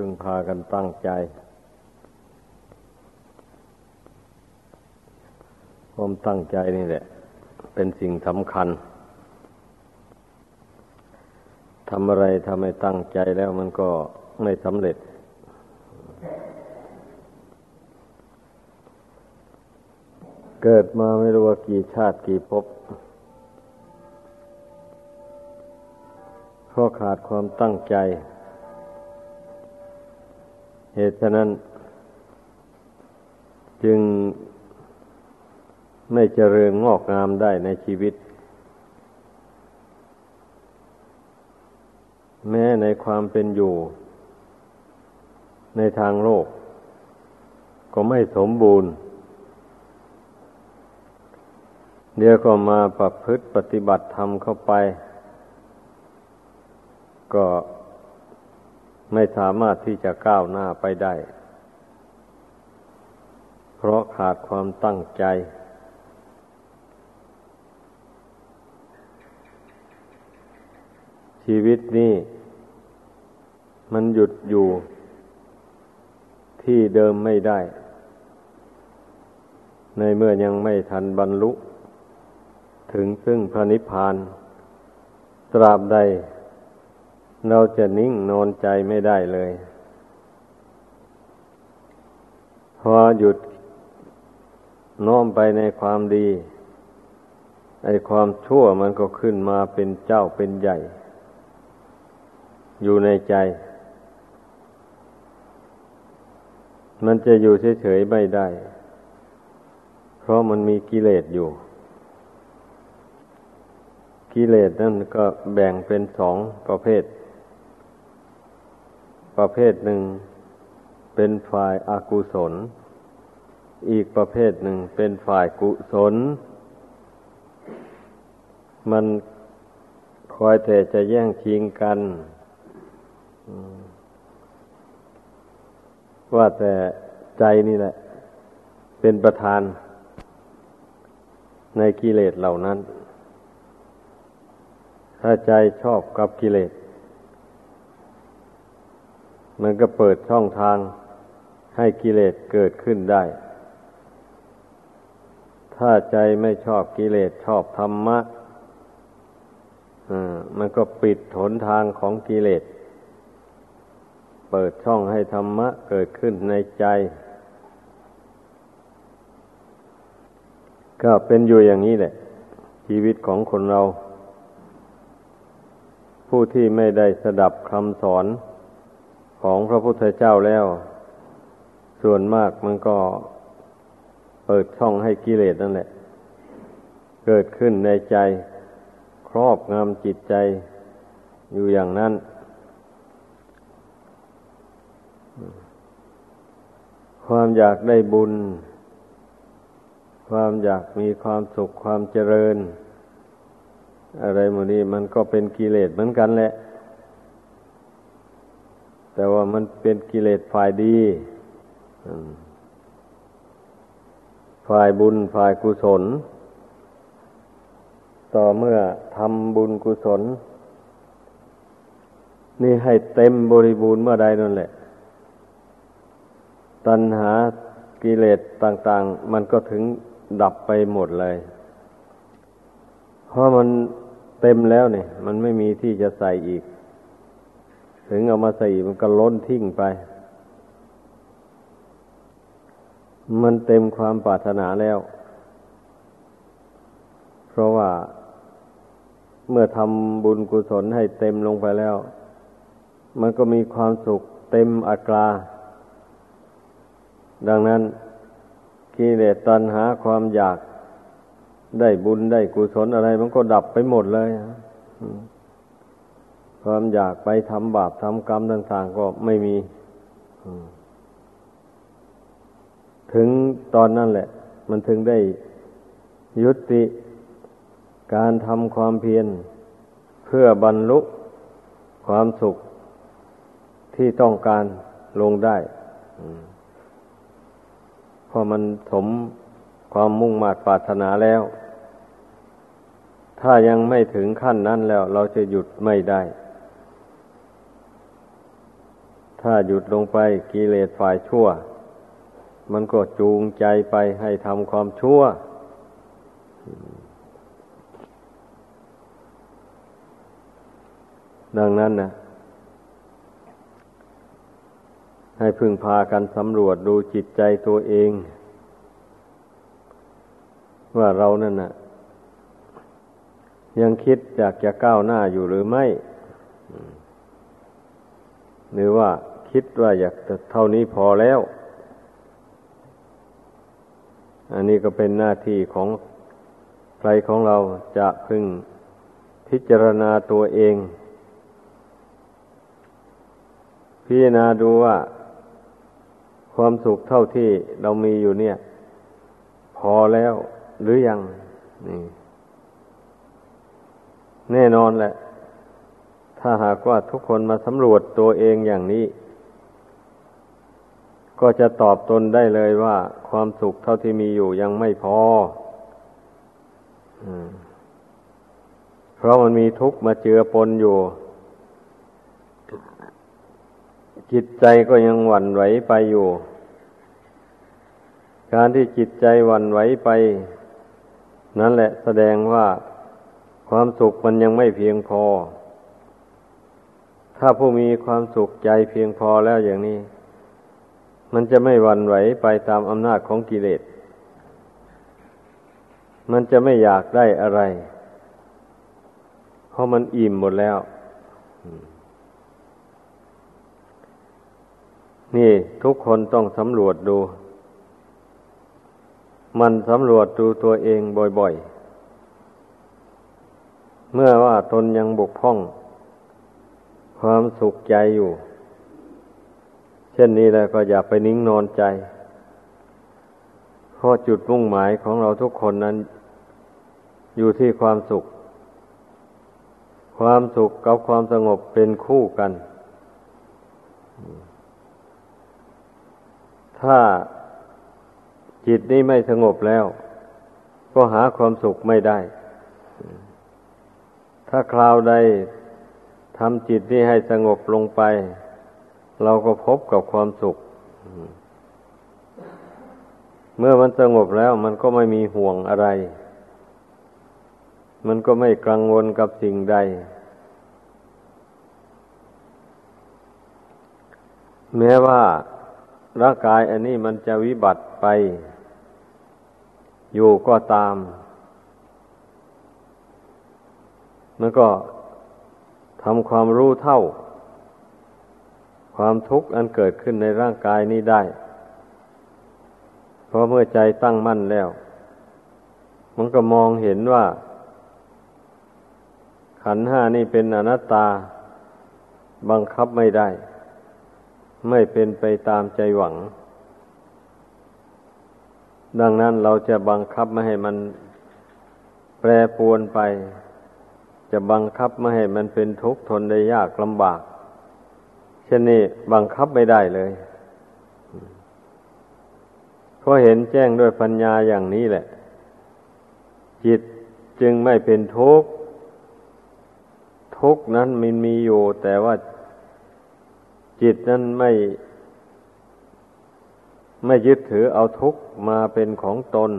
พึงพากันตั้งใจ ความตั้งใจนี่แหละ เป็นสิ่งสำคัญทำอะไรทำให้ตั้งใจแล้วมันก็ไม่สำเร็จ เกิดมาไม่รู้ว่ากี่ชาติกี่ภพเพราะขาดความตั้งใจ เหตุฉะนั้น จึงไม่เจริญงอกงามได้ในชีวิต แม้ในความเป็นอยู่ ในทางโลก ก็ไม่สมบูรณ์ เดี๋ยวก็มาประพฤติปฏิบัติธรรมเข้าไป ก็ ไม่สามารถที่จะก้าวหน้าไปได้ เพราะขาดความตั้งใจ ชีวิตนี้ มันหยุดอยู่ที่เดิมไม่ได้ ในเมื่อยังไม่ทันบรรลุ ถึงซึ่งพระนิพพาน ตราบใด เราจะนิ่งนอนใจไม่ได้เลย พอหยุดน้อมไปในความดี ไอความชั่วมันก็ขึ้นมาเป็นเจ้าเป็นใหญ่ อยู่ในใจ มันจะอยู่เฉยๆไม่ได้ เพราะมันมีกิเลสอยู่ กิเลสนั่นก็แบ่งเป็นสองประเภท ประเภทหนึ่งเป็นฝ่ายอากุศล อีกประเภทหนึ่งเป็นฝ่ายกุศล มันคอยแต่จะแย่งชิงกันว่าแต่ใจนี่แหละ เป็นประธานในกิเลสเหล่านั้น ถ้าใจชอบกับกิเลส มันก็เปิดช่องทางให้กิเลสเกิดขึ้นได้ ถ้าใจไม่ชอบกิเลสชอบธรรมะมันก็ปิดหนทางของกิเลส เปิดช่องให้ธรรมะเกิดขึ้นในใจ ก็เป็นอยู่อย่างนี้แหละ ชีวิตของคนเรา ผู้ที่ไม่ได้สดับคำสอน ของพระพุทธเจ้าแล้ว ส่วนมากมันก็เปิดช่องให้กิเลสนั่นแหละ เกิดขึ้นในใจครอบงำจิตใจอยู่อย่างนั้น ความอยากได้บุญ ความอยากมีความสุขความเจริญ อะไรหมดนี้มันก็เป็นกิเลสเหมือนกันแหละ แต่ว่ามันเป็นกิเลสฝ่ายดีฝ่ายบุญฝ่ายกุศล ต่อเมื่อทำบุญกุศล นี่ให้เต็มบริบูรณ์เมื่อใดนั่นแหละ ตัณหากิเลสต่าง ๆ มันก็ถึงดับไปหมดเลย เพราะมันเต็มแล้วเนี่ย มันไม่มีที่จะใส่อีก ถึงเอามาใส่มันก็ล้นทิ้งไป มันเต็มความปรารถนาแล้ว เพราะว่าเมื่อทำบุญกุศลให้เต็มลงไปแล้ว มันก็มีความสุขเต็มอัตรา ดังนั้นกิเลสตัณหาความอยากได้บุญได้กุศลอะไร มันก็ดับไปหมดเลย ความอยากไปทำบาปทำกรรมต่าง ๆ ก็ไม่มี ถึงตอนนั้นแหละ มันถึงได้ยุติการทำความเพียรเพื่อบรรลุความสุขที่ต้องการลงได้พอมันสมความมุ่งมา่ปรารถนาแล้ว ถ้ายังไม่ถึงขั้นนั้นแล้ว เราจะหยุดไม่ได้ ถ้าหยุดลงไปกิเลสฝ่ายชั่ว มันก็จูงใจไปให้ทำความชั่ว ดังนั้นนะให้พึงพากันสำรวจดูจิตใจตัวเอง ว่าเรานั่นนะยังคิดอยากจะก้าวหน้าอยู่หรือไม่ หรือว่า คิดว่าอยากจะเท่านี้พอแล้ว อันนี้ก็เป็นหน้าที่ของใครของเราจะพึงพิจารณาตัวเอง พิจารณาดูว่า ความสุขเท่าที่เรามีอยู่เนี่ย พอแล้วหรือยังนี่แน่นอนแหละ ถ้าหากว่าทุกคนมาสำรวจตัวเองอย่างนี้ ก็จะตอบตนได้เลยว่าความสุขเท่าที่มีอยู่ยังไม่พอเพราะมันมีทุกข์มาเจือปนอยู่ จิตใจก็ยังหวั่นไหวไปอยู่ การที่จิตใจหวั่นไหวไป นั่นแหละแสดงว่าความสุขมันยังไม่เพียงพอ ถ้าผู้มีความสุขใจเพียงพอแล้วอย่างนี้ มันจะไม่วันไหวไปตามอำนาจของกิเลส มันจะไม่อยากได้อะไร เพราะมันอิ่มหมดแล้ว นี่ทุกคนต้องสำรวจดู มันสำรวจดูตัวเองบ่อยๆ เมื่อว่าตนยังบกพร่อง ความสุขใจอยู่ เช่นนี้แล้วก็อย่าไปนิ่งนอนใจ เพราะจุดมุ่งหมายของเราทุกคนนั้น อยู่ที่ความสุข ความสุขกับความสงบเป็นคู่กัน ถ้าจิตนี้ไม่สงบแล้ว ก็หาความสุขไม่ได้ ถ้าคราวใดทำจิตนี้ให้สงบลงไป เราก็พบกับความสุข เมื่อมันสงบแล้วมันก็ไม่มีห่วงอะไร มันก็ไม่กังวลกับสิ่งใด แม้ว่าร่างกายอันนี้มันจะวิบัติไป อยู่ก็ตาม มันก็ทำความรู้เท่า ความทุกข์อันเกิดขึ้นในร่างกายนี้ได้ เพราะเมื่อใจตั้งมั่นแล้ว มันก็มองเห็นว่า ขันห้านี่เป็นอนัตตา บังคับไม่ได้ ไม่เป็นไปตามใจหวัง ดังนั้นเราจะบังคับไม่ให้มันแปรปวนไป จะบังคับไม่ให้มันเป็นทุกข์ทนได้ยากลำบาก เช่นนี้บังคับไม่ได้เลยเพราะเห็นแจ้งด้วยปัญญาอย่างนี้แหละ จิตจึงไม่เป็นทุกข์ทุกข์นั้นมันมีอยู่ แต่ว่าจิตนั้นไม่ ไม่ยึดถือเอาทุกข์มาเป็นของตน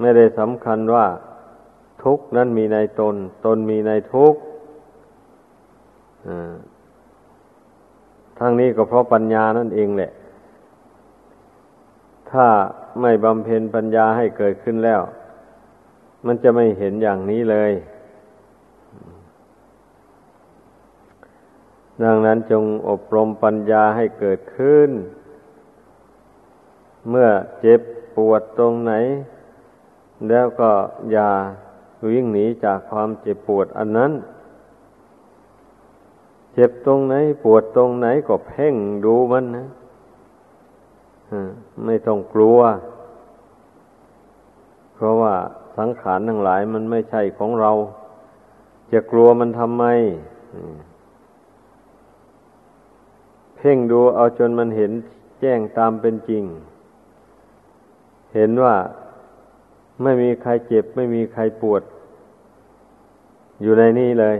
ไม่ได้สำคัญว่าทุกข์นั้นมีในตน ตนมีในทุกข์ ทั้งนี้ก็เพราะปัญญานั่นเองแหละ ถ้าไม่บำเพ็ญปัญญาให้เกิดขึ้นแล้ว มันจะไม่เห็นอย่างนี้เลย ดังนั้นจงอบรมปัญญาให้เกิดขึ้น เมื่อเจ็บปวดตรงไหน แล้วก็อย่าวิ่งหนีจากความเจ็บปวดอันนั้น เจ็บตรงไหน ปวดตรงไหนก็เพ่งดูมันนะไม่ต้องกลัว เพราะว่าสังขารทั้งหลายมันไม่ใช่ของเรา จะกลัวมันทำไม เพ่งดูเอาจนมันเห็นแจ้งตามเป็นจริง เห็นว่าไม่มีใครเจ็บ ไม่มีใครปวด อยู่ในนี้เลย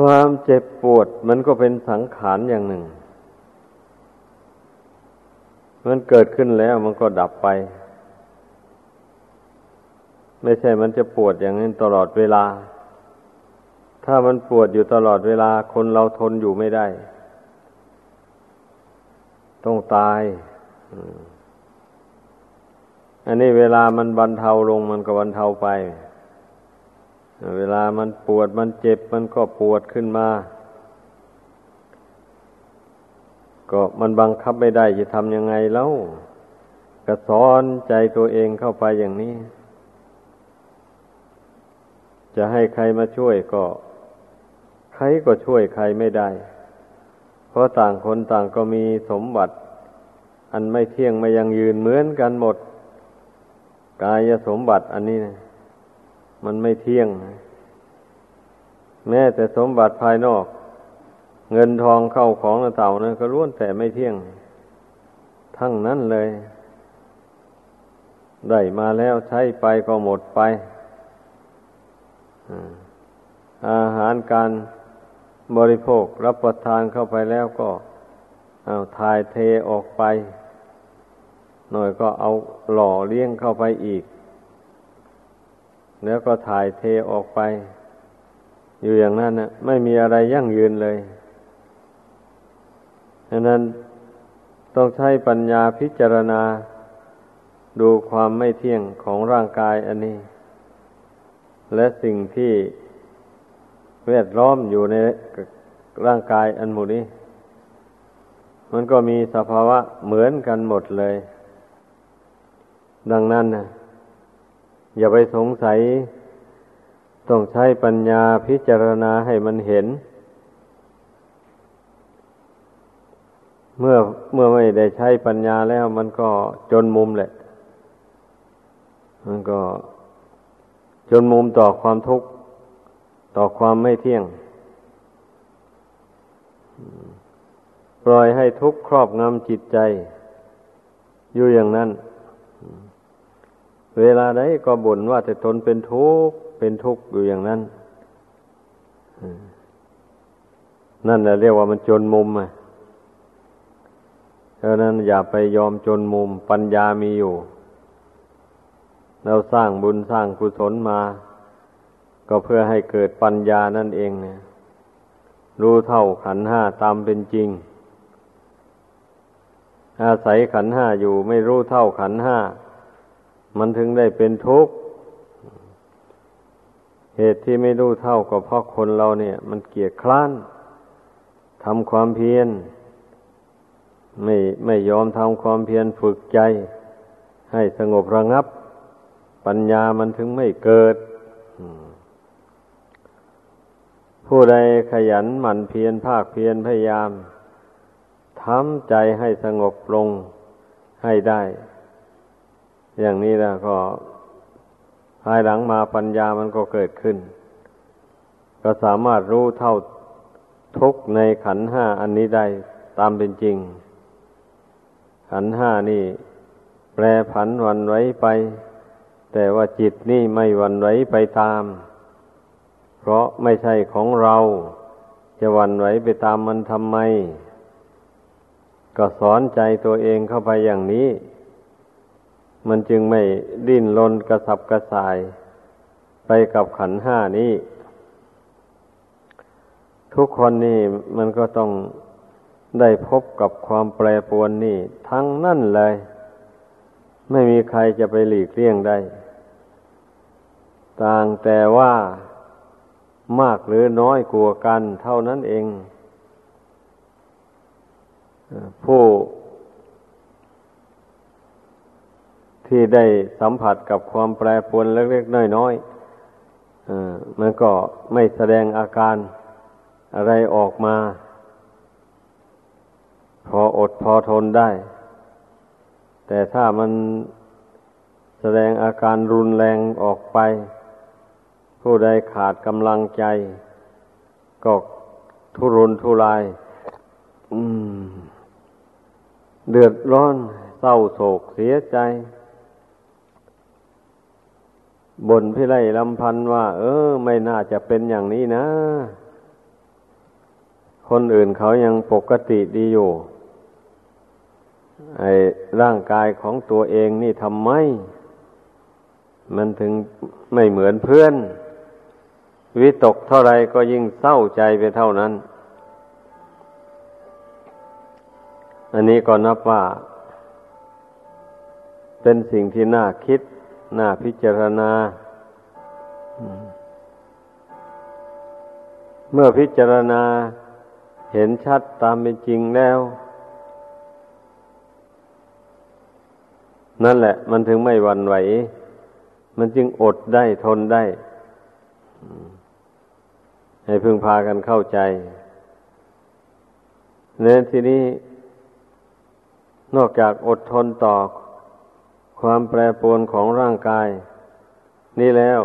ความเจ็บปวดมันก็เป็นสังขารอย่างหนึ่ง มันเกิดขึ้นแล้วมันก็ดับไป ไม่ใช่มันจะปวดอย่างนี้ตลอดเวลา ถ้ามันปวดอยู่ตลอดเวลาคนเราทนอยู่ไม่ได้ ต้องตายอันนี้เวลามันบรรเทาลงมันก็บรรเทาไป เวลามันปวดมันเจ็บมันก็ปวดขึ้นมา ก็มันบังคับไม่ได้จะทำยังไงแล้วก็สอนใจตัวเองเข้าไปอย่างนี้ จะให้ใครมาช่วยก็ ใครก็ช่วยใครไม่ได้ เพราะต่างคนต่างก็มีสมบัติ อันไม่เที่ยงไม่ยังยืนเหมือนกันหมด กายสมบัติอันนี้นะ มันไม่เที่ยง แม้แต่สมบัติภายนอก เงินทองเข้าของเต่านะก็ล้วนแต่ไม่เที่ยง ทั้งนั้นเลย ได้มาแล้วใช้ไปก็หมดไปอาหารการบริโภครับประทานเข้าไปแล้วก็ เอาถ่ายเทออกไป หน่อยก็เอาหล่อเลี้ยงเข้าไปอีก แล้วก็ถ่ายเทออกไป อยู่อย่างนั้นนะไม่มีอะไรยั่งยืนเลยดังนั้นต้องใช้ปัญญาพิจารณา ดูความไม่เที่ยงของร่างกายอันนี้ และสิ่งที่แวดล้อมอยู่ในร่างกายอันหมู่นี้ มันก็มีสภาวะเหมือนกันหมดเลย ดังนั้นนะ อย่าไปสงสัย ต้องใช้ปัญญาพิจารณาให้มันเห็น เมื่อเมื่อไม่ได้ใช้ปัญญาแล้วมันก็จนมุมแหละ มันก็จนมุมต่อความทุกข์ ต่อความไม่เที่ยง ปล่อยให้ทุกข์ครอบงำจิตใจ อยู่อย่างนั้น เวลาใดก็บ่นว่าแต่ตนเป็นทุกข์เป็นทุกข์อยู่อย่างนั้นนั่นแหละเรียกว่ามันจนมุมอะเพราะนั้นอย่าไปยอมจนมุม ปัญญามีอยู่ เราสร้างบุญสร้างกุศลมา ก็เพื่อให้เกิดปัญญานั่นเองเนี่ยรู้เท่าขันห้าตามเป็นจริง อาศัยขันห้าอยู่ไม่รู้เท่าขันห้า มันถึงได้เป็นทุกข์ เหตุที่ไม่รู้เท่าก็เพราะคนเราเนี่ย มันเกียดคร้านทำความเพียรไม่ไม่ยอมทำความเพียรฝึกใจ ให้สงบระงับ ปัญญามันถึงไม่เกิด ผู้ใดขยันหมั่นเพียรภาคเพียรพยายามทำใจให้สงบลงให้ได้ อย่างนี้แล้วก็ภายหลังมาปัญญามันก็เกิดขึ้น ก็สามารถรู้เท่าทุกในขันห้าอันนี้ได้ตามเป็นจริง ขันห้านี่ แปรผันวันไว้ไป แต่ว่าจิตนี่ไม่วันไว้ไปตาม เพราะไม่ใช่ของเราจะวันไว้ไปตามมันทำไม ก็สอนใจตัวเองเข้าไปอย่างนี้ มันจึงไม่ดิ้นรนกระสับกระส่ายไปกับขันห้านี้ ทุกคนนี่มันก็ต้องได้พบกับความแปรปรวนนี่ ทั้งนั่นเลย ไม่มีใครจะไปหลีกเลี่ยงได้ ต่างแต่ว่ามากหรือน้อยกลัวกันเท่านั้นเอง ผู้ ที่ได้สัมผัสกับความแปรปรวนเล็กๆน้อยๆมันก็ไม่แสดงอาการอะไรออกมา พออดพอทนได้ แต่ถ้ามันแสดงอาการรุนแรงออกไป ผู้ใดขาดกำลังใจ ก็ทุรนทุรายเดือดร้อนเศร้าโศกเสียใจ บนพิไรลำพันว่า เออ ไม่น่าจะเป็นอย่างนี้นะ คนอื่นเขายังปกติดีอยู่ ไอ้ร่างกายของตัวเองนี่ทำไม มันถึงไม่เหมือนเพื่อน วิตกเท่าไรก็ยิ่งเศร้าใจไปเท่านั้น อันนี้ก็นับว่า เป็นสิ่งที่น่าคิด หน่าพิจารณา เมื่อพิจารณาเห็นชัดตามเป็นจริงแล้ว นั่นแหละ มันถึงไม่หวั่นไหว มันจึงอดได้ทนได้ ให้พึงพากันเข้าใจเน้นทีนี้นอกจากอดทนต่อ ความแปรปรวนของร่างกาย นี่แล้ว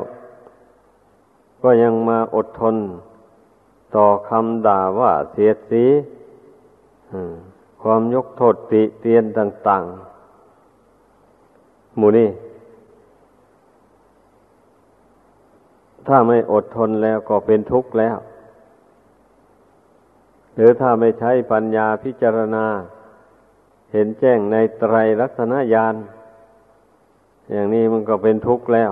ก็ยังมาอดทน ต่อคำด่าว่าเสียดสีความยกโทษติเตียนต่าง ๆ หมูนี่ถ้าไม่อดทนแล้วก็เป็นทุกข์แล้ว หรือถ้าไม่ใช้ปัญญาพิจารณา เห็นแจ้งในไตรลักษณญาณ อย่างนี้มันก็เป็นทุกข์แล้ว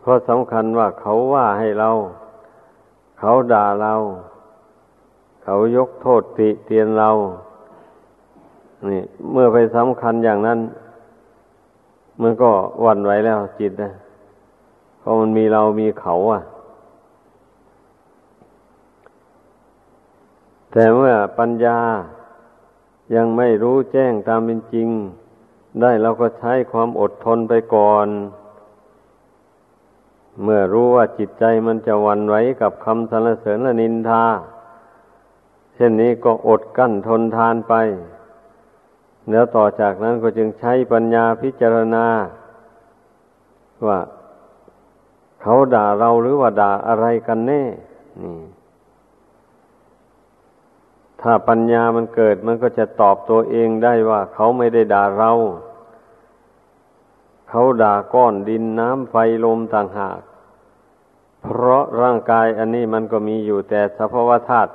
เพราะสำคัญว่าเขาว่าให้เรา เขาด่าเรา เขายกโทษติเตียนเรา นี่ เมื่อไปสำคัญอย่างนั้น มันก็วันไหวแล้วจิตนะเพราะมันมีเรามีเขาอะ แต่เมื่อปัญญายังไม่รู้แจ้งตามเป็นจริง ได้เราก็ใช้ความอดทนไปก่อน เมื่อรู้ว่าจิตใจมันจะวันไหวกับคำสรรเสริญและนินทา เช่นนี้ก็อดกั้นทนทานไป แล้วต่อจากนั้นก็จึงใช้ปัญญาพิจารณา ว่าเขาด่าเราหรือว่าด่าอะไรกันแน่ นี่ ถ้าปัญญามันเกิดมันก็จะตอบตัวเองได้ว่าเขาไม่ได้ด่าเรา เขาด่าก้อนดินน้ำไฟลมต่างหาก เพราะร่างกายอันนี้มันก็มีอยู่แต่สภาวธาตุ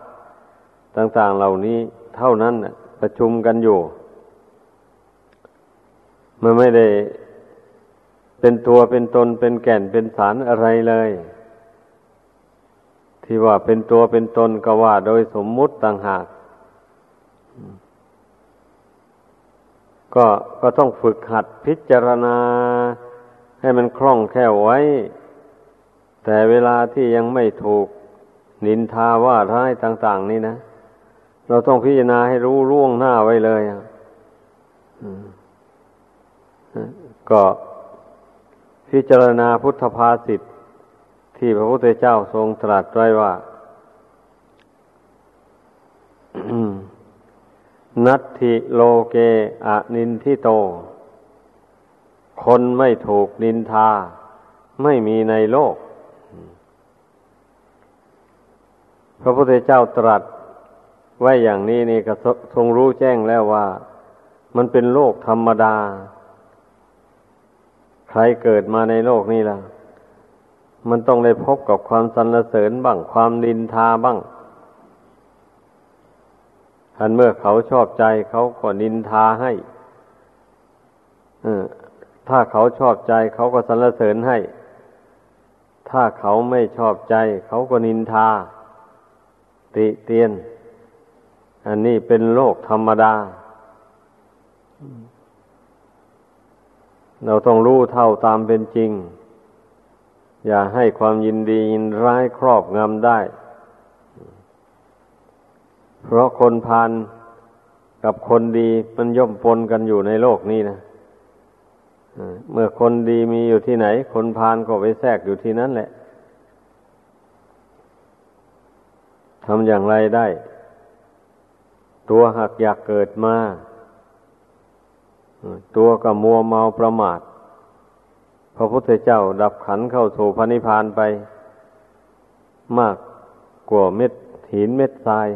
ต่าง ๆเหล่านี้เท่านั้นประชุมกันอยู่ มันไม่ได้เป็นตัวเป็นตนเป็นแก่นเป็นสารอะไรเลยที่ว่าเป็นตัวเป็นตนก็ว่าโดยสมมุติต่างหาก ก็ก็ต้องฝึกหัดพิจารณา ให้มันคล่องแคล่วไว้ แต่เวลาที่ยังไม่ถูก นินทาว่าร้ายต่าง ๆ นี่นะ เราต้องพิจารณาให้รู้ร่วงหน้าไว้เลยก็พิจารณาพุทธภาษิตที่พระพุทธเจ้าทรงตรัสไว้ว่า นัตถิโลเกอะนินทิโต คนไม่ถูกนินทา ไม่มีในโลก พระพุทธเจ้าตรัสไว้อย่างนี้นี่ก็ทรงรู้แจ้งแล้วว่า มันเป็นโลกธรรมดา ใครเกิดมาในโลกนี้ล่ะ มันต้องได้พบกับความสรรเสริญบ้างความดินทาบ้าง อันเมื่อเขาชอบใจเขาก็นินทาให้ถ้าเขาชอบใจเขาก็สรรเสริญให้ ถ้าเขาไม่ชอบใจ เขาก็นินทา ติเตียน อันนี้เป็นโลกธรรมดา เราต้องรู้เท่าตามเป็นจริง อย่าให้ความยินดียินร้ายครอบงำได้ ราะคนพานกับคนดีมันย่อมปนกันอยู่ในโลกนี้นะเมื่อคนดีมีอยู่ที่ไหน คนพานก็ไปแทรกอยู่ที่นั่นแหละทำอย่างไรได้ ตัวหักอยากเกิดมาตัวก็มัวเมาประมาท พระพุทธเจ้าดับขันเข้าสู่พระนิพพานไป มากกว่าเม็ดหินเม็ดทราย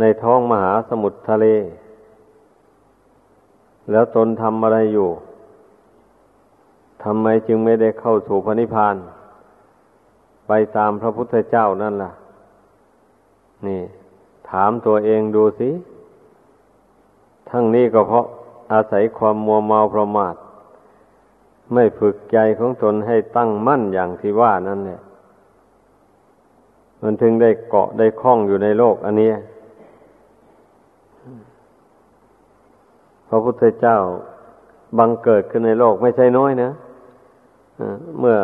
ในท้องมหาสมุทรทะเล แล้วตนทำอะไรอยู่ทำไมจึงไม่ได้เข้าสู่พระนิพพาน ไปตามพระพุทธเจ้านั่นล่ะ นี่ ถามตัวเองดูสิ ทั้งนี้ก็เพราะอาศัยความมัวเมาประมาท ไม่ฝึกใจของตนให้ตั้งมั่นอย่างที่ว่านั่นแหละมันถึงได้เกาะได้คล้องอยู่ในโลกอันนี้ พระพุทธเจ้าบังเกิดขึ้นในโลกไม่ใช่น้อยนะเมื่อ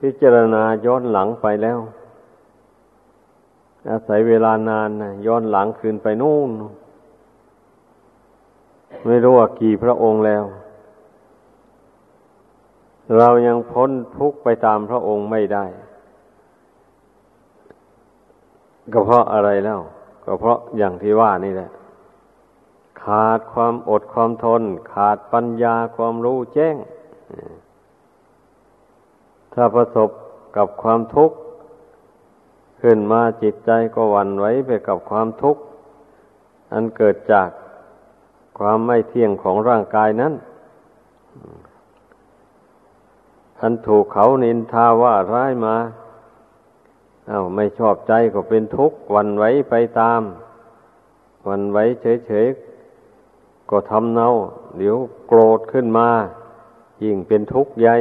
พิจารณาย้อนหลังไปแล้ว อาศัยเวลานานนะย้อนหลังคืนไปนู่น ไม่รู้ว่ากี่พระองค์แล้ว เรายังพ้นทุกข์ไปตามพระองค์ไม่ได้ ก็เพราะอะไรแล้ว ก็เพราะอย่างที่ว่านี่แหละ ขาดความอดความทน ขาดปัญญาความรู้แจ้ง ถ้าประสบกับความทุกข์ขึ้นมาจิตใจก็วันไหวไปกับความทุกข์ อันเกิดจากความไม่เที่ยงของร่างกายนั้นอันถูกเขานินทาว่าร้ายมา อา้าวไม่ชอบใจก็เป็นทุกข์วันไหวไปตาม วันไหวเฉยๆก็ทำเนาเดี๋ยวโกรธขึ้นมา ยิ่งเป็นทุกข์ใหญ่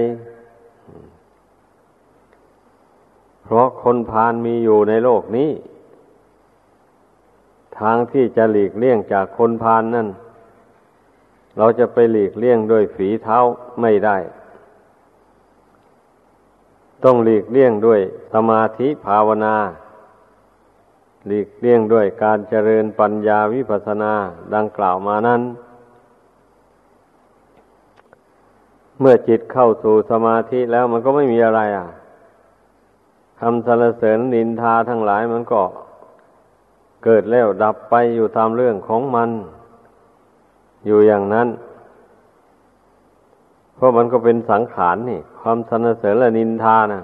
เพราะคนพาลมีอยู่ในโลกนี้ ทางที่จะหลีกเลี่ยงจากคนพาลนนั่น เราจะไปหลีกเลี่ยงด้วยฝีเท้าไม่ได้ ต้องหลีกเลี่ยงด้วยสมาธิภาวนา หลีกเลี่ยงด้วยการเจริญปัญญาวิปัสสนาดังกล่าวมานั้น เมื่อจิตเข้าสู่สมาธิแล้วมันก็ไม่มีอะไรอะคำสรรเสริญนินทาทั้งหลายมันก็เกิดแล้วดับไปอยู่ตามเรื่องของมัน อยู่อย่างนั้น เพราะมันก็เป็นสังขารนี่ ความสรรเสริญและนินทานะ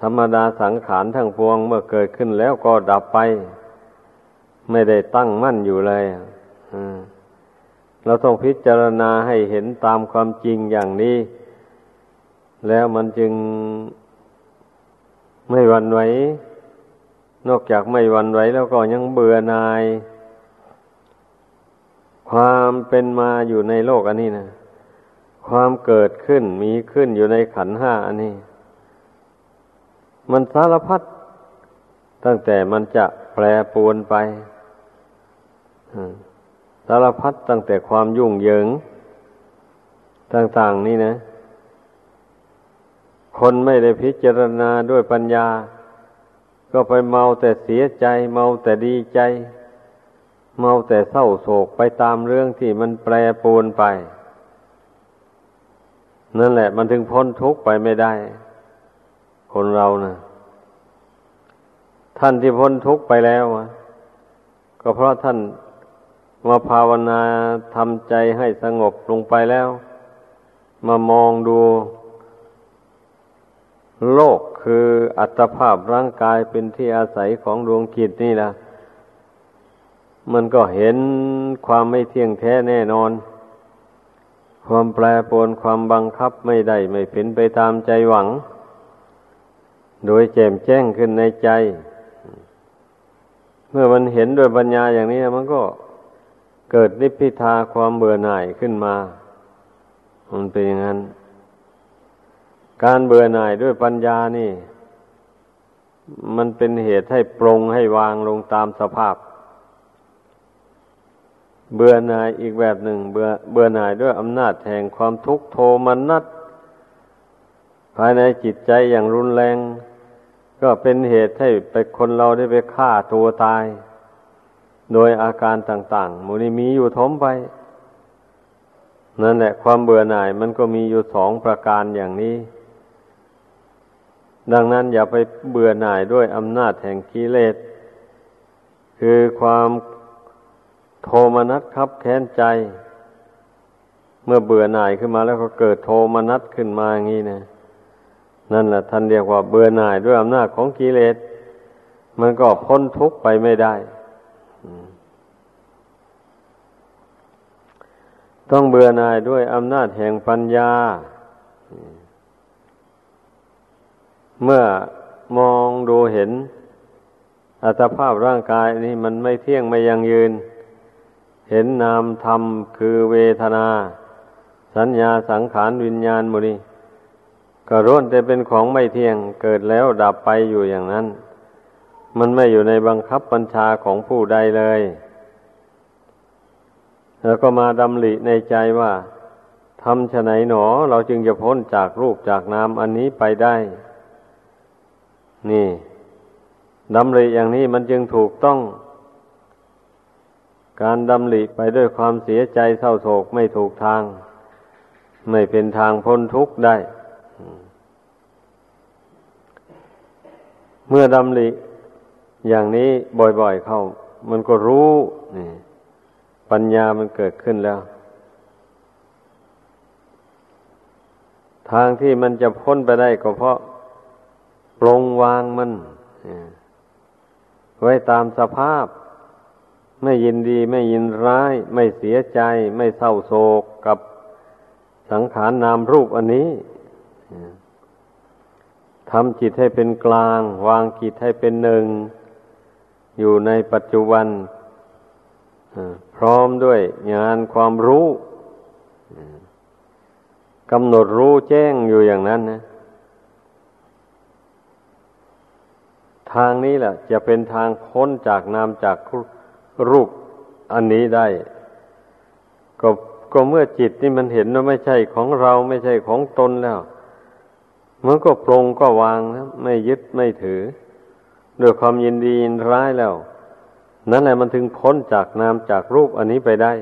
ธรรมดาสังขารทั้งปวงเมื่อเกิดขึ้นแล้วก็ดับไป ไม่ได้ตั้งมั่นอยู่เลยเราต้องพิจารณาให้เห็นตามความจริงอย่างนี้ แล้วมันจึงไม่วันไหวนอกจากไม่วันไหวแล้วก็ยังเบื่อนาย ความเป็นมาอยู่ในโลกอันนี้นะ ความเกิดขึ้นมีขึ้นอยู่ในขันห้าอันนี้ มันสารพัดตั้งแต่มันจะแปรปวนไปสารพัดตั้งแต่ความยุ่งเหยิง ต่างๆนี่นะ คนไม่ได้พิจารณาด้วยปัญญา ก็ไปเมาแต่เสียใจ เมาแต่ดีใจ เมาแต่เศร้าโศกไปตามเรื่องที่มันแปรปรวนไป นั่นแหละ มันถึงพ้นทุกข์ไปไม่ได้ คนเรานะ่ะ ท่านที่พ้นทุกข์ไปแล้วก็เพราะท่านมาภาวนาทำใจให้สงบลงไปแล้ว มามองดู โลกคืออัตภาพร่างกายเป็นที่อาศัยของดวงจิตนี่ละมันก็เห็นความไม่เที่ยงแท้แน่นอน ความแปรปรวนความบังคับไม่ได้ไม่เป็นไปตามใจหวัง โดยแจ่มแจ้งขึ้นในใจ เมื่อมันเห็นด้วยปัญญาอย่างนี้มันก็เกิดนิพพิทาความเบื่อหน่ายขึ้นมา มันเป็นอย่างนั้น การเบื่อหน่ายด้วยปัญญานี่ มันเป็นเหตุให้ปรงให้วางลงตามสภาพ เบื่อหน่ายอีกแบบหนึ่ง เบื่อเบื่อหน่ายด้วยอำนาจแห่งความทุกข์โทมันนัดภายในจิตใจอย่างรุนแรง ก็เป็นเหตุให้ไปคนเราได้ไปฆ่าตัวตาย โดยอาการต่างๆมูนี้มีอยู่ทมไป นั่นแหละความเบื่อหน่ายมันก็มีอยู่สองประการอย่างนี้ ดังนั้นอย่าไปเบื่อหน่ายด้วยอำนาจแห่งกิเลสคือความ โทมนัสครับแค้นใจ เมื่อเบื่อหน่ายขึ้นมาแล้วก็เกิดโทมนัสขึ้นมาอย่างนี้นะนั่นแหละท่านเรียกว่าเบื่อหน่ายด้วยอำนาจของกิเลส มันก็พ้นทุกข์ไปไม่ได้ต้องเบื่อหน่ายด้วยอำนาจแห่งปัญญา เมื่อมองดูเห็นอัตภาพร่างกายนี่มันไม่เที่ยงไม่ยังยืน เห็นนามธรรมคือเวทนา สัญญาสังขารวิญญาณมุนีก็ร่นแต่เป็นของไม่เที่ยงเกิดแล้วดับไปอยู่อย่างนั้น มันไม่อยู่ในบังคับบัญชาของผู้ใดเลย แล้วก็มาดำริในใจว่าทำฉไหนหนอ เราจึงจะพ้นจากรูปจากนามอันนี้ไปได้ นี่ดำริอย่างนี้มันจึงถูกต้อง การดำริไปด้วยความเสียใจเศร้าโศกไม่ถูกทาง ไม่เป็นทางพ้นทุกข์ได้ เมื่อดำริอย่างนี้บ่อยๆเข้า มันก็รู้นี่ปัญญามันเกิดขึ้นแล้ว ทางที่มันจะพ้นไปได้ก็เพราะปลงวางมันไว้ตามสภาพ ไม่ยินดีไม่ยินร้าย ไม่เสียใจ ไม่เศร้าโศกกับสังขารนามรูปอันนี้ทำจิตให้เป็นกลาง วางจิตให้เป็นหนึ่ง อยู่ในปัจจุบันพร้อมด้วยงานความรู้กำหนดรู้แจ้งอยู่อย่างนั้นนะทางนี้แหละจะเป็นทางพ้นจากนามจาก รูปอันนี้ได้ ก็ก็เมื่อจิตนี่มันเห็นว่าไม่ใช่ของเราไม่ใช่ของตนแล้ว มันก็ปรงก็วางนะไม่ยึดไม่ถือด้วยความยินดียินร้ายแล้ว นั่นแหละมันถึงพ้นจากนามจากรูปอันนี้ไปได้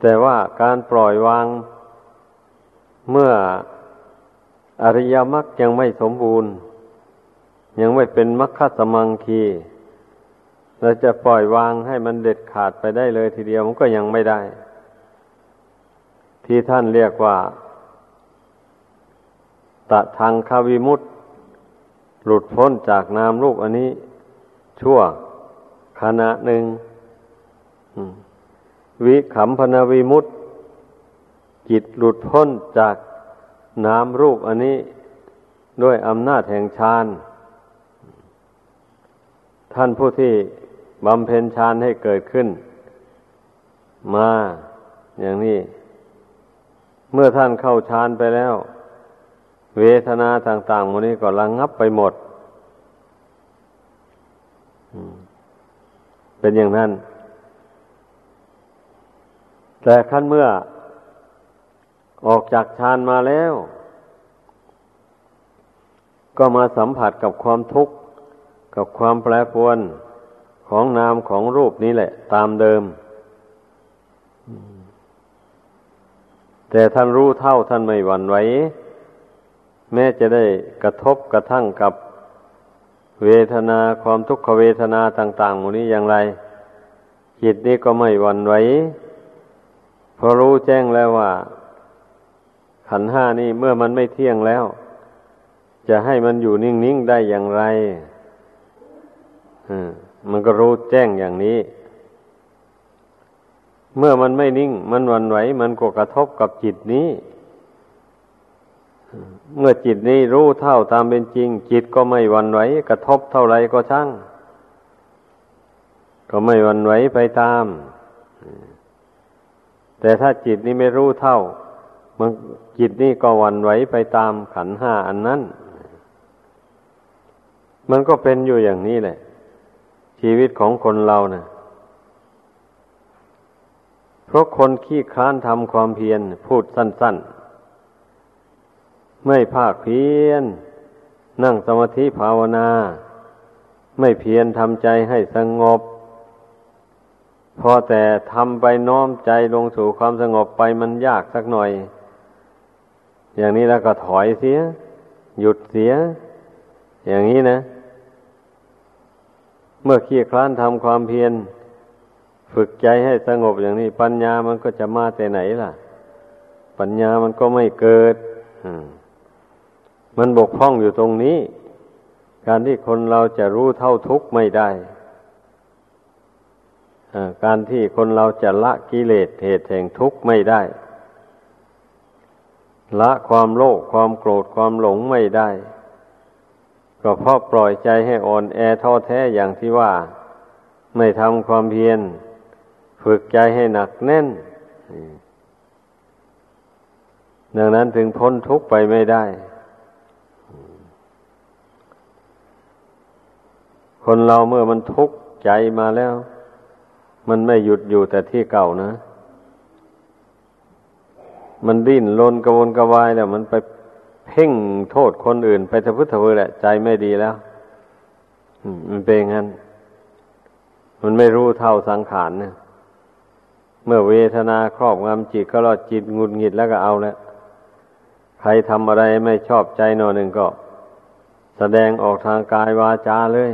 แต่ว่าการปล่อยวาง เมื่ออริยมรรคยังไม่สมบูรณ์ ยังไม่เป็นมรรคสมังคี เราจะปล่อยวางให้มันเด็ดขาดไปได้เลยทีเดียวมันก็ยังไม่ได้ ที่ท่านเรียกว่าตะทางคาวิมุตหลุดพ้นจากนามรูปอันนี้ ชั่วขณะหนึ่งวิขำพนาวิมุตตจิตหลุดพ้นจากนามรูปอันนี้ด้วยอำนาจแห่งฌานท่านผู้ที่ บำเพ็ญฌานให้เกิดขึ้น มาอย่างนี้ เมื่อท่านเข้าฌานไปแล้ว เวทนาต่างๆมันนี้ก็ระงงับไปหมด เป็นอย่างนั้น แต่ขั้นเมื่อออกจากฌานมาแล้ว ก็มาสัมผัสกับความทุกข์ กับความแปรปรวน ของนามของรูปนี้แหละ ตามเดิม แต่ท่านรู้เท่าท่านไม่หวั่นไหวแม้จะได้กระทบกระทั่งกับเวทนาความทุกขเวทนาต่างๆหมดนี้อย่างไร จิตนี้ก็ไม่หวั่นไหวพอรู้แจ้งแล้วว่า ขันห้านี่เมื่อมันไม่เที่ยงแล้ว จะให้มันอยู่นิ่ง ๆ ได้อย่างไรมั มันก็รู้แจ้งอย่างนี้ เมื่อมันไม่นิ่ง มันวันไหว มันก็กระทบกับจิตนี้ เมื่อจิตนี้รู้เท่าตามเป็นจริง จิตก็ไม่วันไหว กระทบเท่าไรก็ช่าง ก็ไม่วันไหวไปตาม แต่ถ้าจิตนี้ไม่รู้เท่า มันจิตนี้ก็วันไหวไปตามขันห้าอันนั้น มันก็เป็นอยู่อย่างนี้แหละ ชีวิตของคนเรานะ่ะเพราะคนขี้ค้านทำความเพียรพูดสั้น ๆ ไม่ภาคเพียรนั่งสมาธิภาวนา ไม่เพียรทำใจให้สงบ พอแต่ทำไปน้อมใจลงสู่ความสงบไปมันยากสักหน่อย อย่างนี้แล้วก็ถอยเสีย หยุดเสีย อย่างนี้นะ เมื่อขี้คลานทำความเพียร ฝึกใจให้สงบอย่างนี้ ปัญญามันก็จะมาแต่ไหนล่ะ ปัญญามันก็ไม่เกิดมันบกพร่องอยู่ตรงนี้ การที่คนเราจะรู้เท่าทุกข์ไม่ได้การที่คนเราจะละกิเลสเหตุแห่งทุกข์ไม่ได้ ละความโลภความโกรธความหลงไม่ได้ ก็เพราะปล่อยใจให้อ่อนแอท้อแท้อย่างที่ว่า ไม่ทำความเพียร ฝึกใจให้หนักแน่น ดังนั้นถึงพ้นทุกข์ไปไม่ได้ คนเราเมื่อมันทุกข์ใจมาแล้ว มันไม่หยุดอยู่แต่ที่เก่านะ มันดิ้นรนกระวนกระวายแล้ว มันไป เพ่งโทษคนอื่นไปทะพุทธะเวแหละใจไม่ดีแล้วมันเป็นงั้น มันไม่รู้เท่าสังขารเนี่ยเมื่อเวทนาครอบงำจิตก็รอดจิตงุดหงิดแล้วก็เอาแล้วใครทำอะไรไม่ชอบใจหน่อหนึ่งก็ แสดงออกทางกายวาจาเลย